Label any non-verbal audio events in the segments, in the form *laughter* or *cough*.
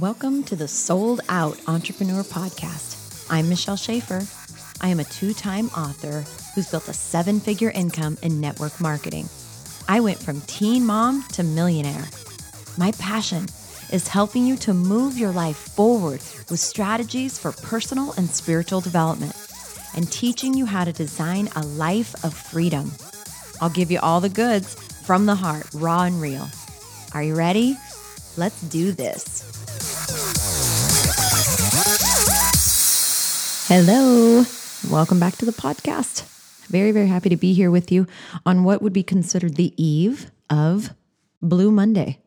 Welcome to the Souled Out Entrepreneur Podcast. I'm Michelle Schaefer. I am a two time author who's built a seven figure income in network marketing. I went from teen mom to millionaire. My passion is helping you to move your life forward with strategies for personal and spiritual development and teaching you how to design a life of freedom. I'll give you all the goods from the heart, raw and real. Are you ready? Let's do this. Hello. Welcome back to the podcast. Very, very happy to be here with you on what would be considered the eve of Blue Monday.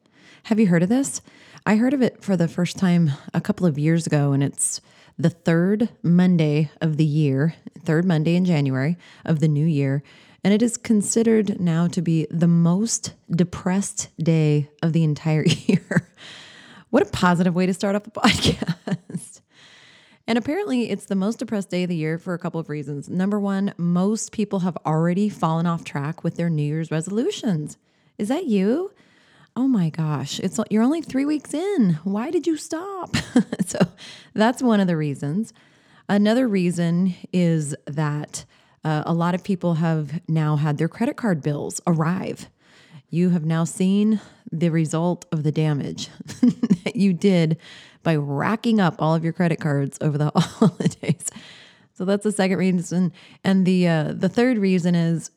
Have you heard of this? I heard of it for the first time a couple of years ago, and it's the third Monday of the year, third Monday in January of the new year. And it is considered now to be the most depressed day of the entire *laughs* year. what a positive way to start off a *laughs* podcast. And apparently, it's the most depressed day of the year for a couple of reasons. Number one, most people have already fallen off track with their New Year's resolutions. Is that you? oh my gosh, it's you're only three weeks in. Why did you stop? *laughs* so that's one of the reasons. Another reason is that uh, a lot of people have now had their credit card bills arrive. You have now seen the result of the damage *laughs* that you did by racking up all of your credit cards over the *laughs* holidays. So that's the second reason, and the uh, the third reason is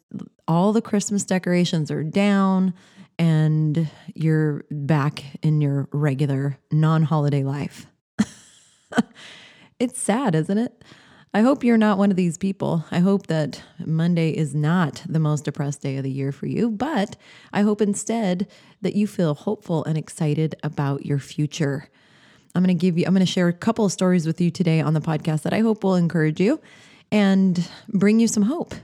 all the Christmas decorations are down and you're back in your regular non holiday life. *laughs* it's sad, isn't it? I hope you're not one of these people. I hope that Monday is not the most depressed day of the year for you, but I hope instead that you feel hopeful and excited about your future. I'm going to give you, I'm going to share a couple of stories with you today on the podcast that I hope will encourage you and bring you some hope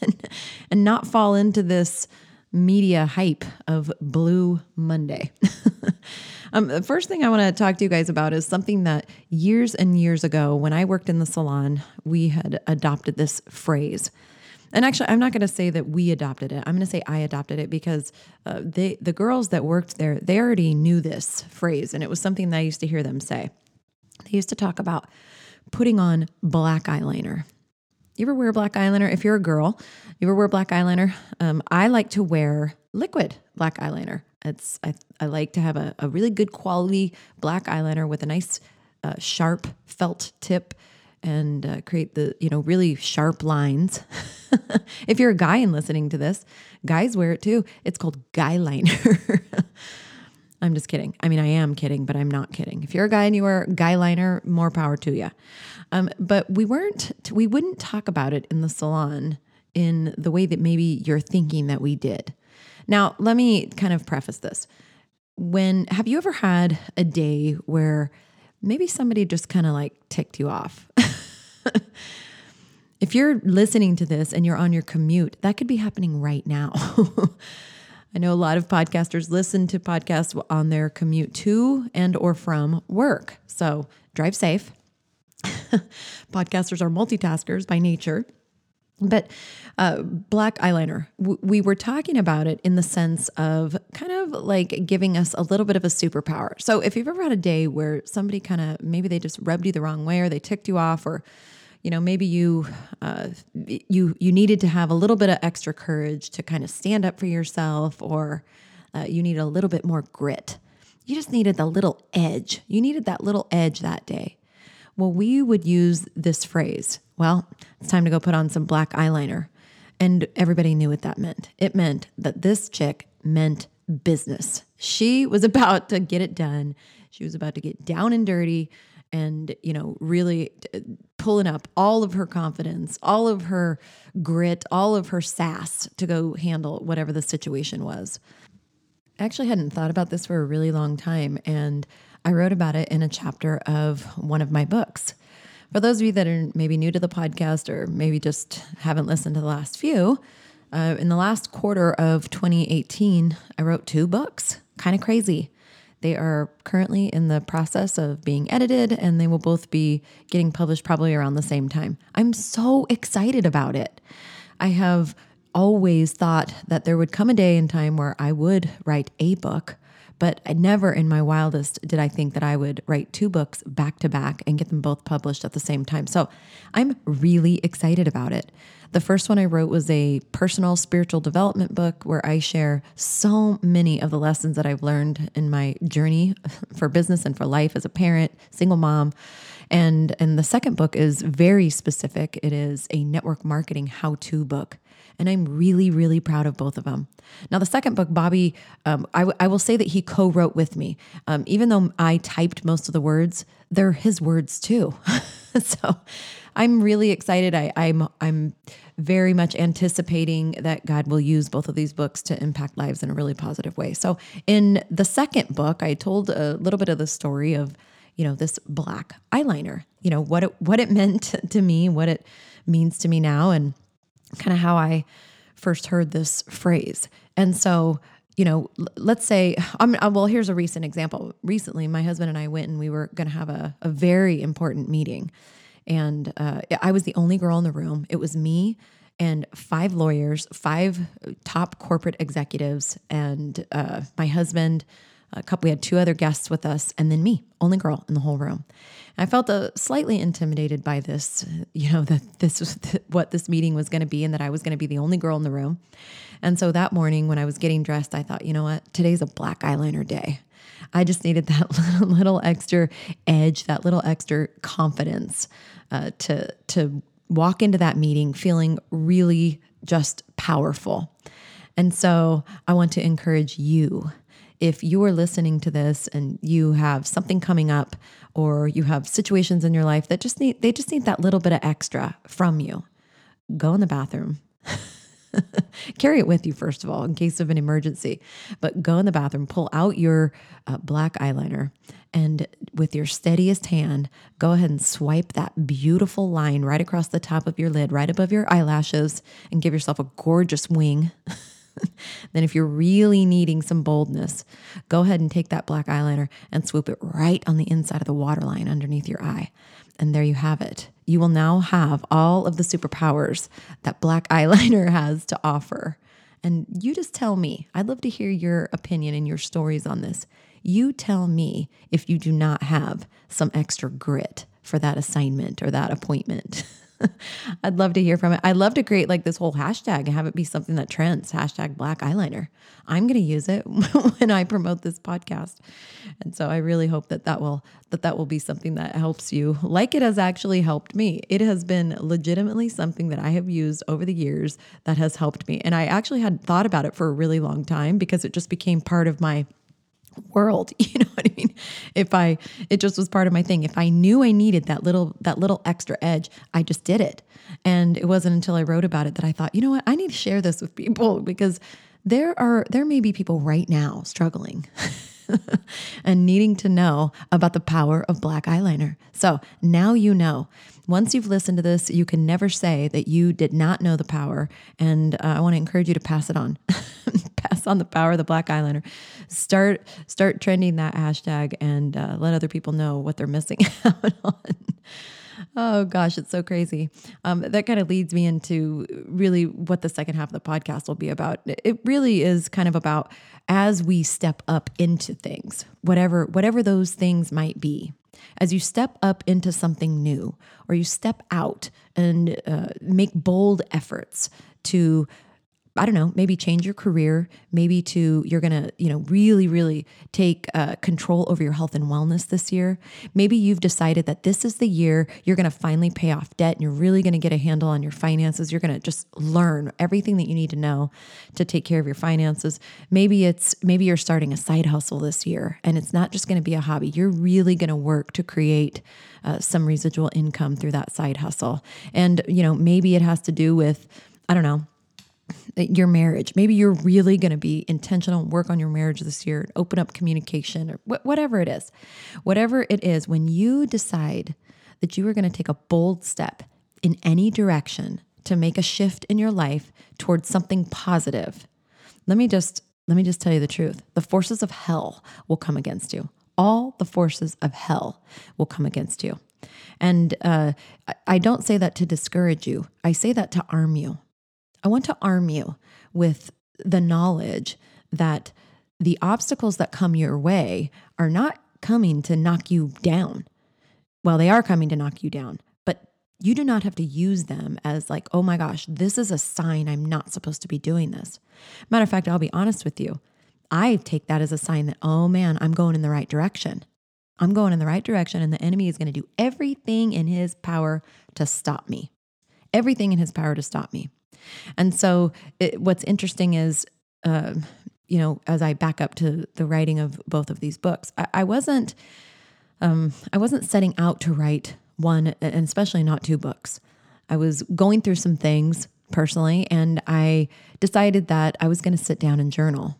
*laughs* and not fall into this media hype of Blue Monday. *laughs* um, the first thing I want to talk to you guys about is something that years and years ago, when I worked in the salon, we had adopted this phrase. And actually, I'm not going to say that we adopted it. I'm going to say I adopted it because uh, they, the girls that worked there, they already knew this phrase, and it was something that I used to hear them say. They used to talk about putting on black eyeliner. You ever wear black eyeliner? If you're a girl, you ever wear black eyeliner? Um, I like to wear liquid black eyeliner. It's I, I like to have a, a really good quality black eyeliner with a nice uh, sharp felt tip and uh, create the you know really sharp lines. *laughs* if you're a guy and listening to this, guys wear it too. It's called guy liner. *laughs* I'm just kidding. I mean, I am kidding, but I'm not kidding. If you're a guy and you wear guy liner, more power to you. Um, but we weren't, we wouldn't talk about it in the salon in the way that maybe you're thinking that we did. Now, let me kind of preface this. When have you ever had a day where maybe somebody just kind of like ticked you off? *laughs* if you're listening to this and you're on your commute, that could be happening right now. *laughs* I know a lot of podcasters listen to podcasts on their commute to and or from work. So, drive safe. *laughs* Podcasters are multitaskers by nature. But uh, black eyeliner, w- we were talking about it in the sense of kind of like giving us a little bit of a superpower. So if you've ever had a day where somebody kind of maybe they just rubbed you the wrong way or they ticked you off or you know maybe you uh, you you needed to have a little bit of extra courage to kind of stand up for yourself or uh, you need a little bit more grit. You just needed the little edge. You needed that little edge that day. Well, we would use this phrase well, it's time to go put on some black eyeliner. And everybody knew what that meant. It meant that this chick meant business. She was *laughs* about to get it done. She was about to get down and dirty and, you know, really uh, pulling up all of her confidence, all of her grit, all of her sass to go handle whatever the situation was. I actually hadn't thought about this for a really long time. And I wrote about it in a chapter of one of my books. For those of you that are maybe new to the podcast or maybe just haven't listened to the last few, uh, in the last quarter of 2018, I wrote two books. Kind of crazy. They are currently in the process of being edited and they will both be getting published probably around the same time. I'm so excited about it. I have always thought that there would come a day in time where I would write a book but I never in my wildest did I think that I would write two books back to back and get them both published at the same time. So I'm really excited about it. The first one I wrote was a personal spiritual development book where I share so many of the lessons that I've learned in my journey *laughs* for business and for life as a parent, single mom. And and the second book is very specific. It is a network marketing how-to book. And I'm really, really proud of both of them. Now, the second book, Bobby, um, I, w- I will say that he co wrote with me. Um, even though I typed most of the words, they're his words too. *laughs* so I'm really excited. I, I'm, I'm very much anticipating that God will use both of these books to impact lives in a really positive way. So, in the second book, I told a little bit of the story of, you know, this black eyeliner. You know what it what it *laughs* meant to me, what it means to me now, and kind of how I first heard this phrase. And so, you know, let's say, I'm, uh, well, here's a recent example. Recently, my husband and I went and we were going to have a, a very important meeting. And uh, I was the only girl in the room. It was me and five lawyers, five top corporate executives, and uh, my husband. A couple, we had two other guests with us, and then me, only girl in the whole room. I felt uh, slightly intimidated by this, *laughs* you know, that this was *laughs* what this meeting was going to be, and that I was going to be the only girl in the room. And so that morning, when I was getting dressed, I thought, you know what, today's a black eyeliner day. I just needed that *laughs* little, little extra edge, that little extra confidence uh, to to walk into that meeting feeling really just powerful. And so I want to encourage you. If you are listening to this and you have something coming up or you have situations in your life that just need they just need that little bit of extra from you, go in the bathroom. *laughs* Carry it with you, first of all, in case of an emergency. But go in the bathroom, pull out your uh, black eyeliner, and with your steadiest hand, go ahead and swipe that beautiful line right across the top of your lid, right above your eyelashes, and give yourself a gorgeous wing. *laughs* *laughs* then, if you're really needing some boldness, go ahead and take that black eyeliner and swoop it right on the inside of the waterline underneath your eye. And there you have it. You will now have all of the superpowers that black *laughs* eyeliner has to offer. And you just tell me. I'd love to hear your opinion and your stories on this. You tell me if you do not have some extra grit for that assignment or that appointment. *laughs* *laughs* I'd love to hear from it. I'd love to create like this whole hashtag and have it be something that trends hashtag black eyeliner. I'm going to use it *laughs* when I promote this podcast. And so I really hope that that will, that that will be something that helps you like it has actually helped me. It has been legitimately something that I have used over the years that has helped me. And I actually had thought about it for a really long time because it just became part of my world *laughs* you know what i mean? If i it just was part of my thing. If i knew i needed that little that little extra edge i just did it. And it wasn't until i wrote about it that i thought you know what? I need to share this with people *laughs* because there are there may be people right now struggling *laughs* and needing to know about the power of black eyeliner. So now you know once you've listened to this, you can never say that you did not know the power. And uh, I want to encourage you to pass it on. *laughs* pass on the power of the black eyeliner. Start start trending that hashtag and uh, let other people know what they're missing *laughs* out on. Oh gosh, it's so crazy. Um, that kind of leads me into really what the second half of the podcast will be about. It really is kind of about as we step up into things, whatever whatever those things might be as you step up into something new or you step out and uh, make bold efforts to I don't know, maybe change your career, maybe to you're going to, you know, really really take uh, control over your health and wellness this year. Maybe you've decided that this is the year you're going to finally pay off debt and you're really going to get a handle on your finances. You're going to just learn everything that you need to know to take care of your finances. Maybe it's maybe you're starting a side hustle this year and it's not just going to be a hobby. You're really going to work to create uh, some residual income through that side hustle. And, you know, maybe it has to do with I don't know, your marriage. Maybe you're really going to be intentional and work on your marriage this year, open up communication or wh- whatever it is. Whatever it is, when you decide that you are going to take a bold step in any direction to make a shift in your life towards something positive, let me just let me just tell you the truth. The forces of hell will come against you. All the forces of hell will come against you. And uh, I don't say that to discourage you. I say that to arm you I want to arm you with the knowledge that the obstacles that come your way are not coming to knock you down. Well, they are coming to knock you down, but you do not have to use them as like, oh my gosh, this is a sign I'm not supposed to be doing this. Matter of fact, I'll be honest with you. I take that as a sign that, oh man, I'm going in the right direction. I'm going in the right direction, and the enemy is going to do everything in his power to stop me. Everything in his power to stop me. And so, it, what's interesting is, uh, you know, as I back up to the writing of both of these books, I, I wasn't, um, I wasn't setting out to write one, and especially not two books. I was going through some things personally, and I decided that I was going to sit down and journal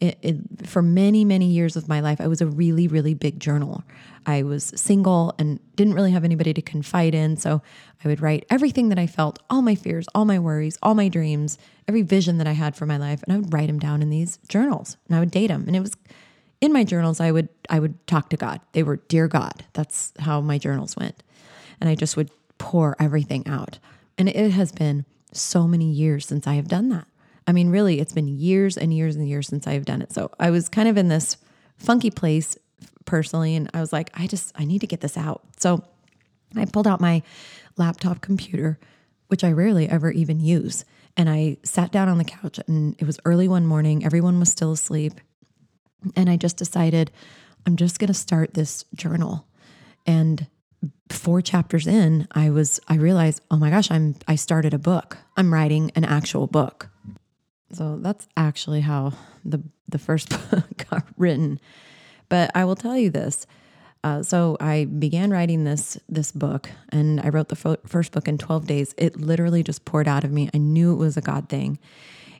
it, it, for many, many years of my life, I was a really, really big journaler. I was single and didn't really have anybody to confide in. So I would write everything that I felt, all my fears, all my worries, all my dreams, every vision that I had for my life. And I would write them down in these journals and I would date them. And it was in my journals, I would, I would talk to God. They were, Dear God. That's how my journals went. And I just would pour everything out. And it has been so many years since I have done that. I mean, really, it's been years and years and years since I've done it. So I was kind of in this funky place personally. And I was like, I just, I need to get this out. So I pulled out my laptop computer, which I rarely ever even use. And I sat down on the couch and it was early one morning. Everyone was still asleep. And I just decided, I'm just going to start this journal. And four chapters in, I was, I realized, oh my gosh, I'm, I started a book. I'm writing an actual book. So that's actually how the the first *laughs* book got written. But I will tell you this. Uh, so I began writing this this book, and I wrote the first book in 12 days. It literally just poured out of me. I knew it was a God thing,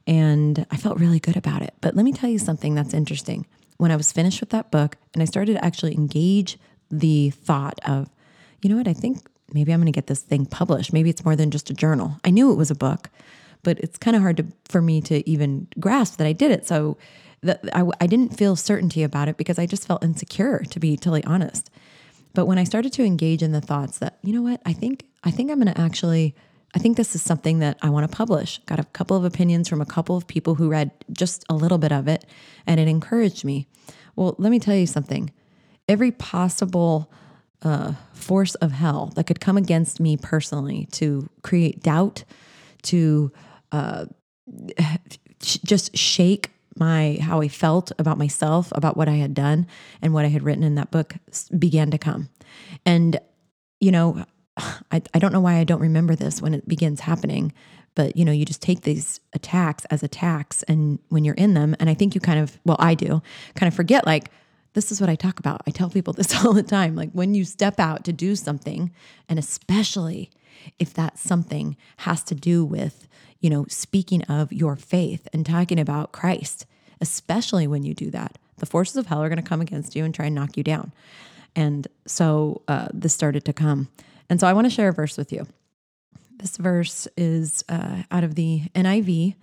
and I felt really good about it. But let me tell you something that's interesting. When I was finished with that book, and I started to actually engage the thought of, you know what, I think maybe I'm going to get this thing published. Maybe it's more than just a journal. I knew it was a book, but it's kind of hard to, for me to even grasp that I did it. So that I, I didn't feel certainty about it because I just felt insecure, to be totally honest. But when I started to engage in the thoughts that, you know what, I think I think I'm going to actually I think this is something that I want to publish. Got a couple of opinions from a couple of people who read just a little bit of it and it encouraged me. Well, let me tell you something. Every possible uh, force of hell that could come against me personally to create doubt, to uh, *laughs* just shake my how I felt about myself, about what I had done, and what I had written in that book began to come. And you know, *sighs* I, I don't know why I don't remember this when it begins happening, but you know, you just take these attacks as attacks, and when you're in them, and I think you kind of, well, I do, kind of forget like this is what I talk about. I tell people *laughs* this all the time. Like when you step out to do something, and especially if that something has to do with you know, speaking of your faith and talking about Christ, especially when you do that. The forces of hell are going to come against you and try and knock you down. And so uh, this started to come. And so I want to share a verse with you. This verse is uh, out of the NIV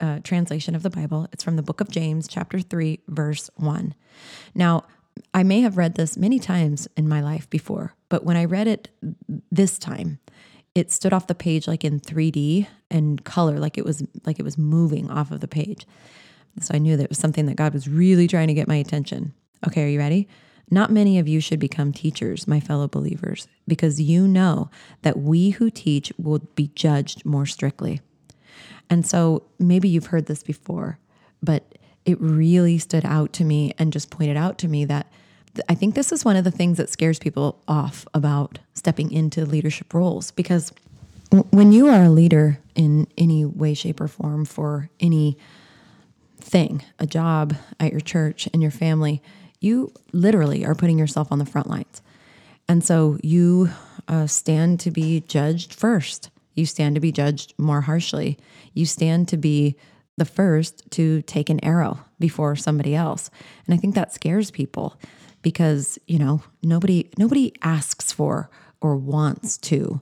uh, translation of the Bible. It's from the book of James, chapter 3, verse 1. Now, I may have read this many times in my life before, but when I read it this time, it stood off the page like in 3D and color, like it was like it was moving off of the page. So I knew that it was something that God was really trying to get my attention. Okay, are you ready? Not many of you should become teachers, my fellow believers, because you know that we who teach will be judged more strictly. And so maybe you've heard this before, but it really stood out to me and just pointed out to me that I think this is one of the things that scares people off about stepping into leadership roles because when you are a leader in any way, shape, or form for any thing, a job at your church, in your family, you literally are putting yourself on the front lines. And so you uh, stand to be judged first. You stand to be judged more harshly. You stand to be the first to take an arrow before somebody else. And I think that scares people because, you know, nobody nobody asks for or wants to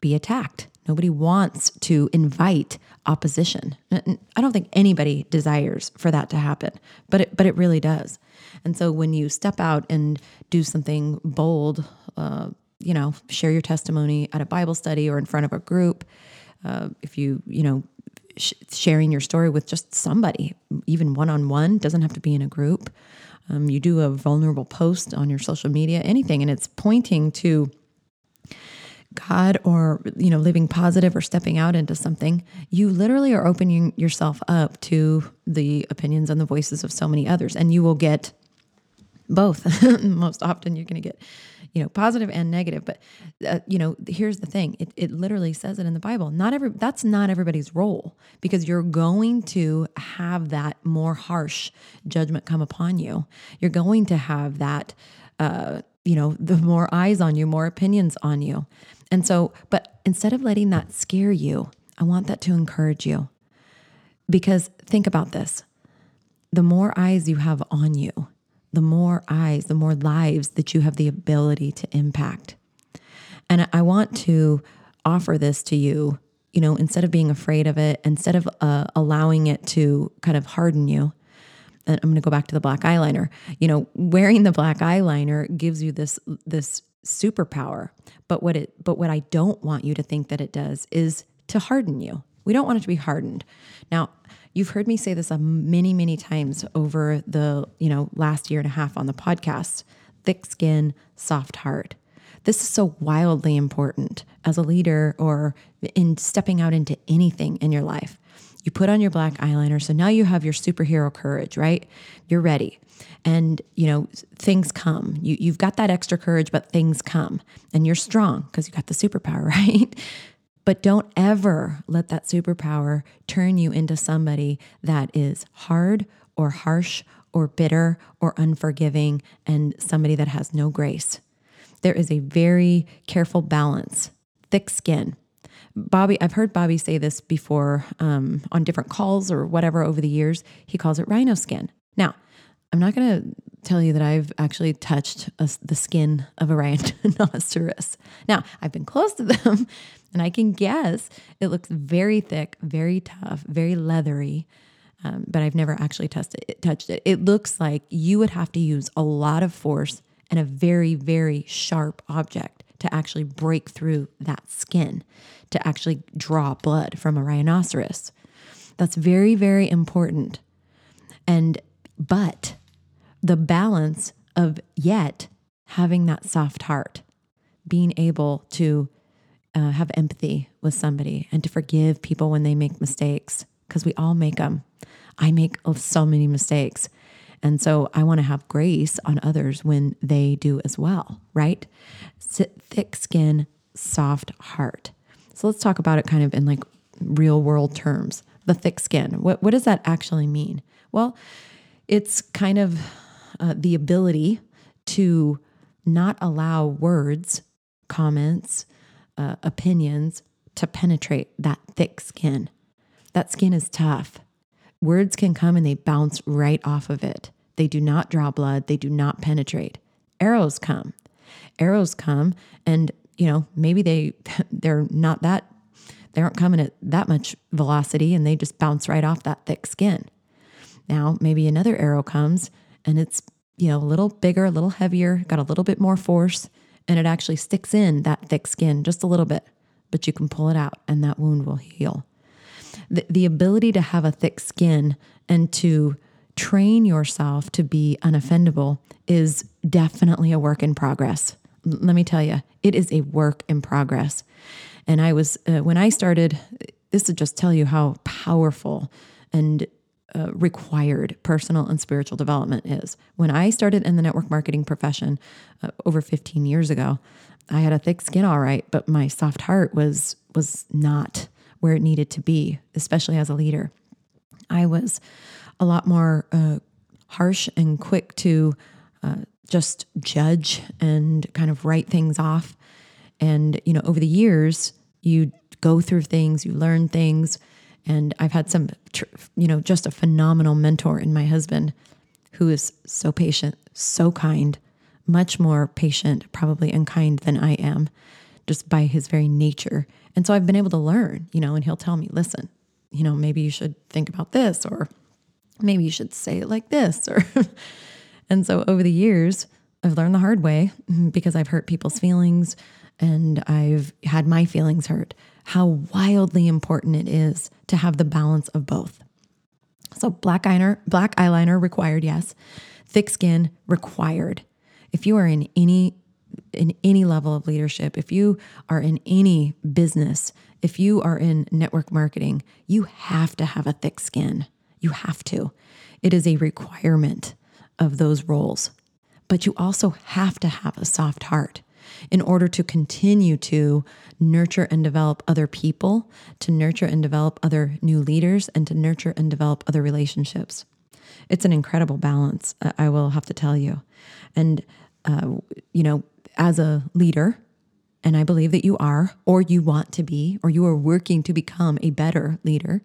be attacked. Nobody wants to invite opposition. I don't think anybody desires for that to happen, but it, but it really does. And so when you step out and do something bold, uh, you know, share your testimony at a Bible study or in front of a group, uh, if you you know sh- sharing your story with just somebody, even one on one, doesn't have to be in a group. Um, you do a vulnerable post on your social media, anything, and it's pointing to God or you know living positive or stepping out into something, you literally are opening yourself up to the opinions and the voices of so many others, and you will get both. *laughs* Most often, you're going to get you know positive and negative. But uh, you know, here's the thing: it it literally says it in the Bible. Not every that's not everybody's role because you're going to have that more harsh judgment come upon you. You're going to have that. Uh, you know, the more eyes on you, more opinions on you. And so, but instead of letting that scare you, I want that to encourage you. Because think about this the more eyes you have on you, the more eyes, the more lives that you have the ability to impact. And I want to offer this to you, you know, instead of being afraid of it, instead of uh, allowing it to kind of harden you. And I'm going to go back to the black eyeliner. You know, wearing the black eyeliner gives you this this superpower. But what it but what I don't want you to think that it does is to harden you. We don't want it to be hardened. Now, you've heard me say this many, many times over the, you know, last year and a half on the podcast. Thick skin, soft heart. This is so wildly important as a leader or in stepping out into anything in your life. You put on your black eyeliner, so now you have your superhero courage, right? You're ready and you know things come you, you've got that extra courage but things come and you're strong because you got the superpower *laughs* right but don't ever let that superpower turn you into somebody that is hard or harsh or bitter or unforgiving and somebody that has no grace there is a very careful balance thick skin Bobby, I've heard Bobby say this before um, on different calls or whatever over the years. He calls it rhino skin. Now, I'm not going to tell you that I've actually touched a, the skin of a rhinoceros. *laughs* Now, I've been close to them *laughs* and I can guess it looks very thick, very tough, very leathery. Um, but I've never actually touched it, touched it. It looks like you would have to use a lot of force and a very, very sharp object to actually break through that skin, to actually draw blood from a rhinoceros. That's very, very important. And but the balance of yet having that soft heart, being able to uh, have empathy with somebody and to forgive people when they make mistakes, because we all make them. I make so many mistakes. And so I want to have grace on others when they do as well, right? thick skin, soft heart. So let's talk about it kind of in like real world terms. The thick skin. What, what does that actually mean? Well, it's kind of uh, the ability to not allow words, comments, uh, opinions to penetrate that thick skin. That skin is tough. Words can come and they bounce right off of it. They do not draw blood, they do not penetrate. Arrows come. Arrows come and you know, maybe they *laughs* they're not that they aren't coming at that much velocity and they just bounce right off that thick skin. Now, maybe another arrow comes and it's, you know, a little bigger, a little heavier, got a little bit more force, and it actually sticks in that thick skin just a little bit, but you can pull it out and that wound will heal. The, the ability to have a thick skin and to train yourself to be unoffendable is definitely a work in progress. L- let me tell you, it is a work in progress. And I was, uh, when I started, this would just tell you how powerful and uh, required personal and spiritual development is. When I started in the network marketing profession uh, over 15 years ago, I had a thick skin all right, but my soft heart was was not where it needed to be, especially as a leader. I was a lot more uh, harsh and quick to uh, just judge and kind of write things off. And you know, over the years, you go through things, you learn things, and I've had some, you know, just a phenomenal mentor in my husband who is so patient, so kind, much more patient, probably, and kind than I am, just by his very nature. And so I've been able to learn, you know, and he'll tell me, listen, you know, maybe you should think about this, or maybe you should say it like this, or, *laughs* and so over the years, I've learned the hard way mm, because I've hurt people's feelings and I've had my feelings hurt. how wildly important it is to have the balance of both. So black eyeliner, black eyeliner required, yes. Thick skin required. If you are in any in any level of leadership, if you are in any business, if you are in network marketing, you have to have a thick skin. You have to. It is a requirement of those roles. But you also have to have a soft heart in order to continue to nurture and develop other people, to nurture and develop other new leaders, and to nurture and develop other relationships. It's an incredible balance, I will have to tell you. And, uh, you know, as a leader, and I believe that you are, or you want to be, or you are working to become a better leader.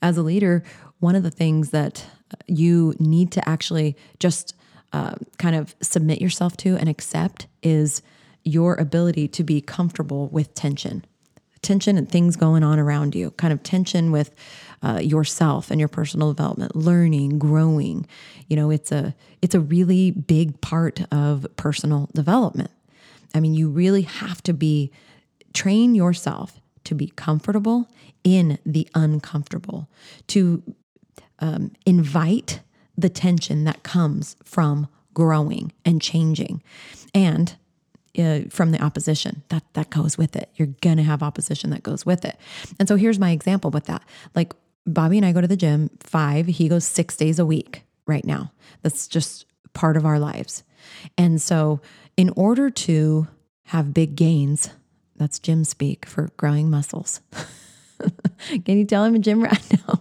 As a leader, one of the things that you need to actually just uh, kind of submit yourself to and accept is your ability to be comfortable with tension. Tension and things going on around you kind of tension with uh, yourself and your personal development learning growing. You know it's a it's a really big part of personal development. I mean you really have to be train yourself to be comfortable in the uncomfortable to um, invite the tension that comes from growing and changing and uh, from the opposition that that goes with it. You're gonna have opposition that goes with it. And so here's my example with that. Like bobby and i go to the gym five he goes six days a week right now. That's just part of our lives. And so in order to have big gains that's gym speak for growing muscles. *laughs* Can you tell him a gym rat now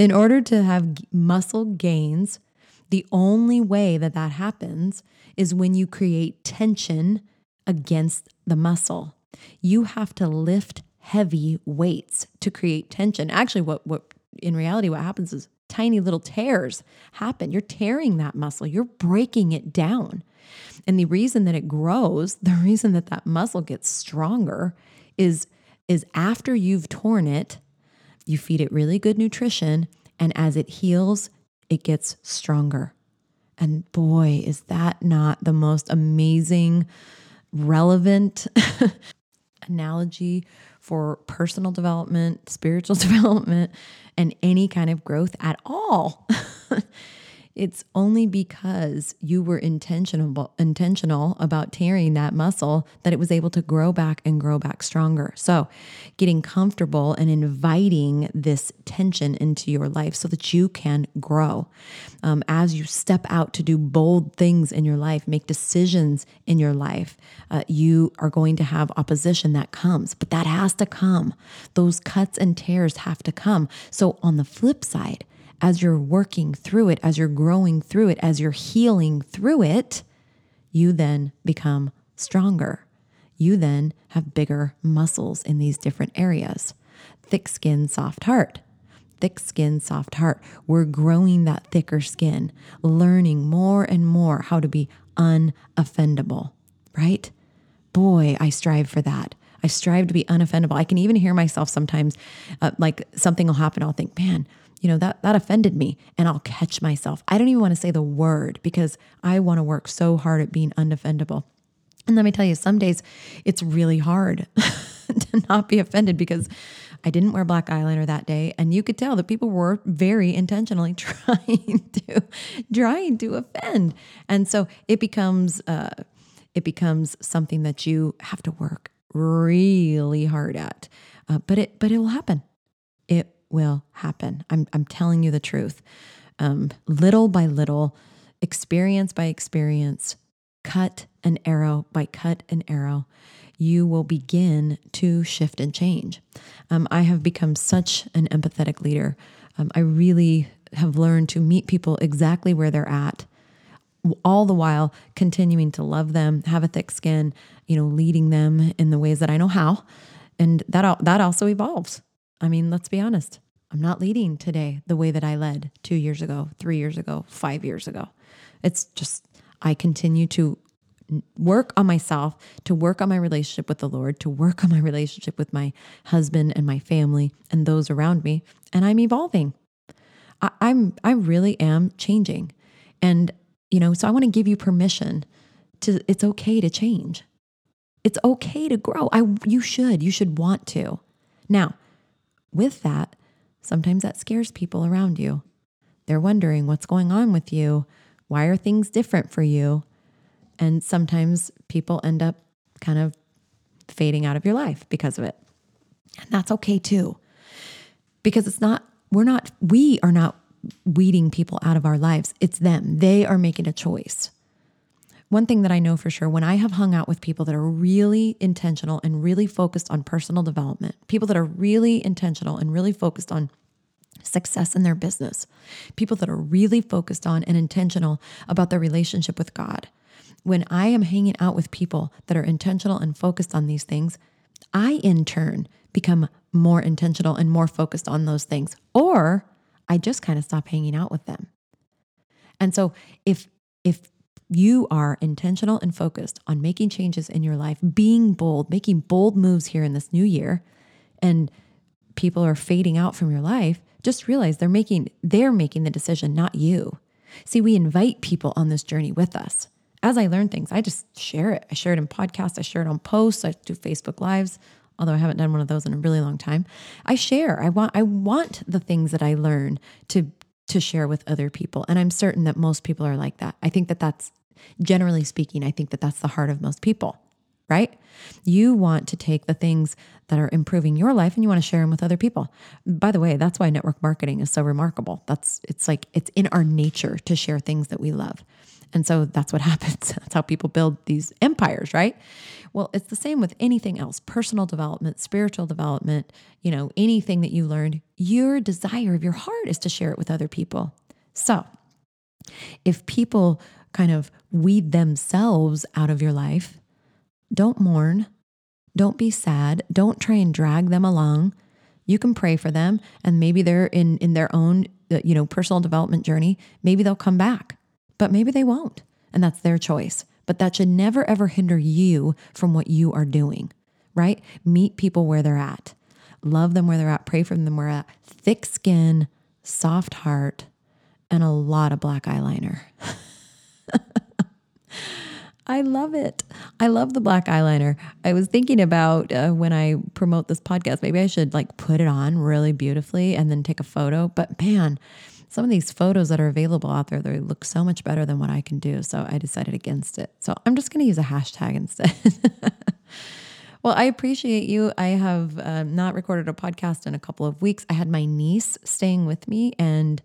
in order to have muscle gains the only way that that happens is when you create tension against the muscle. You have to lift heavy weights to create tension. Actually, what, what in reality, what happens is tiny little tears happen. You're tearing that muscle, you're breaking it down. And the reason that it grows, *laughs* the reason that that muscle gets stronger is, is after you've torn it, you feed it really good nutrition. And as it heals, it gets stronger. And boy, is that not the most amazing, relevant *laughs* analogy for personal development, spiritual *laughs* development, and any kind of growth at all. *laughs* It's only because you were intentional intentional about tearing that muscle that it was able to grow back and grow back stronger. So, getting comfortable and inviting this tension into your life so that you can grow. Um, as you step out to do bold things in your life, make decisions in your life, uh, you are going to have opposition that comes, but that has to come. Those cuts and tears have to come. So, on the flip side, as you're working through it, as you're growing through it, as you're healing through it, you then become stronger. You then have bigger muscles in these different areas. Thick skin, soft heart. Thick skin, soft heart. We're growing that thicker skin, learning more and more how to be unoffendable, right? Boy, I strive for that. I strive to be unoffendable. I can even hear myself sometimes, uh, like something will happen. I'll think, man, you know that that offended me and i'll catch myself. I don't even want to say the word because i want to work so hard at being undefendable. And let me tell you some days it's really hard *laughs* to not be offended because i didn't wear black eyeliner that day. And you could tell that people were very intentionally *laughs* trying to trying to offend. And so it becomes uh, it becomes something that you have to work really hard at. Uh, but it but it will happen will happen. I'm, I'm telling you the truth. Um, little by little, experience by experience, cut an arrow by cut an arrow, you will begin to shift and change. Um, I have become such an empathetic leader. Um, I really have learned to meet people exactly where they're at all the while continuing to love them, have a thick skin, you know, leading them in the ways that I know how. And that that also evolves. I mean, let's be honest. I'm not leading today the way that I led two years ago, three years ago, five years ago. It's just, I continue to work on myself, to work on my relationship with the Lord, to work on my relationship with my husband and my family and those around me. And I'm evolving. I, I'm, I really am changing. And, you know, so I want to give you permission to, it's okay to change. It's okay to grow. I, you should, you should want to. Now, with that, sometimes that scares people around you. They're wondering what's going on with you. Why are things different for you? And sometimes people end up kind of fading out of your life because of it. And that's okay too. Because it's not, we're not, we are not weeding people out of our lives. It's them. They are making a choice. One thing that I know for sure when I have hung out with people that are really intentional and really focused on personal development, people that are really intentional and really focused on success in their business, people that are really focused on and intentional about their relationship with God. When I am hanging out with people that are intentional and focused on these things, I in turn become more intentional and more focused on those things. Or I just kind of stop hanging out with them. And so if if you are intentional and focused on making changes in your life, being bold, making bold moves here in this new year, and people are fading out from your life, just realize they're making they're making the decision, not you. See, we invite people on this journey with us. As I learn things, I just share it. I share it in podcasts, I share it on posts, I do Facebook lives, although I haven't done one of those in a really long time. I share. I want I want the things that I learn to to share with other people, and I'm certain that most people are like that. I think that that's generally speaking, I think that that's the heart of most people, right? You want to take the things that are improving your life and you want to share them with other people. By the way, that's why network marketing is so remarkable. That's it's like it's in our nature to share things that we love. And so that's what *laughs* happens. That's how people build these empires, right? Well, it's the same with anything else personal development, spiritual development, you know, anything that you learned. Your desire of your heart is to share it with other people. So if people kind of weed themselves out of your life, don't mourn. Don't be sad. Don't try and drag them along. You can pray for them and maybe they're in in their own uh, you know personal development journey. Maybe they'll come back, but maybe they won't. And that's their choice. But that should never ever hinder you from what you are doing, right? Meet people where they're at. Love them where they're at. Pray for them where they're at. Thick skin, soft heart, and a lot of black eyeliner. *laughs* *laughs* I love it. I love the black eyeliner. I was thinking about uh, when I promote this podcast, maybe I should like put it on really beautifully and then take a photo. But man, some of these photos that are available out there, they look so much better than what I can do. So I decided against it. So I'm just going to use a hashtag instead. *laughs* well, I appreciate you. I have uh, not recorded a podcast in a couple of weeks. I had my niece staying with me, and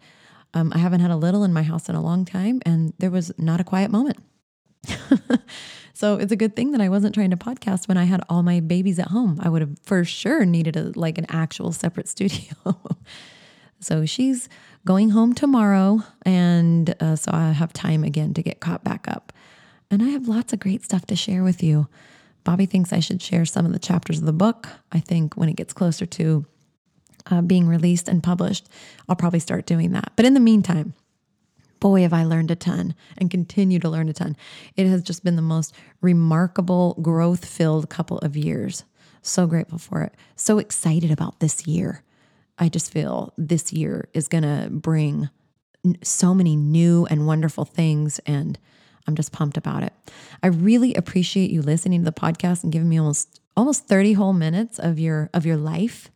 um, I haven't had a little in my house in a long time, and there was not a quiet moment. *laughs* so it's a good thing that I wasn't trying to podcast when I had all my babies at home. I would have for sure needed a like an actual separate *laughs* studio. so she's going home tomorrow, and uh, so I have time again to get caught back up. And I have lots of great stuff to share with you. Bobby thinks I should share some of the chapters of the book. I think when it gets closer to uh, being released and published, I'll probably start doing that. But in the meantime, boy, have I learned a ton and continue to learn a ton. It has just been the most remarkable, growth filled couple of years. So grateful for it. So excited about this year. I just feel this year is going to bring so many new and wonderful things. And I'm just pumped about it. I really appreciate you listening to the podcast and giving me almost almost 30 whole minutes of your of your life.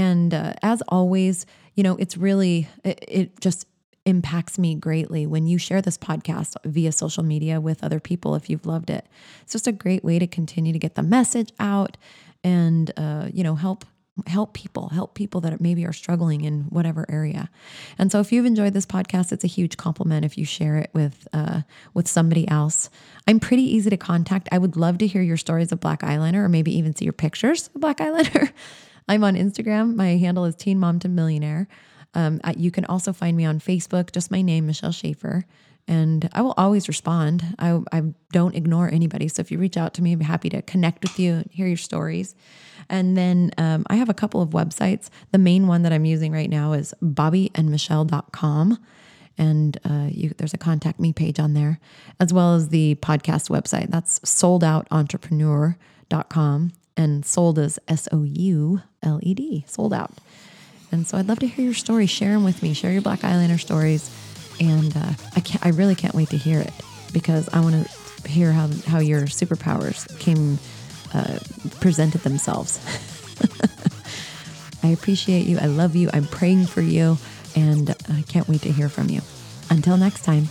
And uh, as always, you know, it's really it, it just impacts me greatly when you share this podcast via social media with other people if you've loved it. It's just a great way to continue to get the message out and uh, you know help help people help people that maybe are struggling in whatever area. And so if you've enjoyed this podcast it's a huge compliment if you share it with uh, with somebody else. I'm pretty easy to contact. I would love to hear your stories of black eyeliner or maybe even see your pictures of black eyeliner *laughs* i'm on instagram my handle is teen mom to millionaire um, you can also find me on Facebook, just my name, Michelle Schaefer, and I will always respond. I, I don't ignore anybody. So if you reach out to me, I'd be happy to connect with you and hear your stories. And then um, I have a couple of websites. The main one that I'm using right now is bobbyandmichelle.com. And uh, you, there's a contact me page on there, as well as the podcast website. That's souledoutentrepreneur.com. And souled is S O U L E D, souled out. And so I'd love to hear your story. Share them with me. Share your Black Eyeliner stories. And uh, I can't, I really can't wait to hear it because I want to hear how, how your superpowers came, uh, presented themselves. *laughs* I appreciate you. I love you. I'm praying for you. And I can't wait to hear from you. Until next time.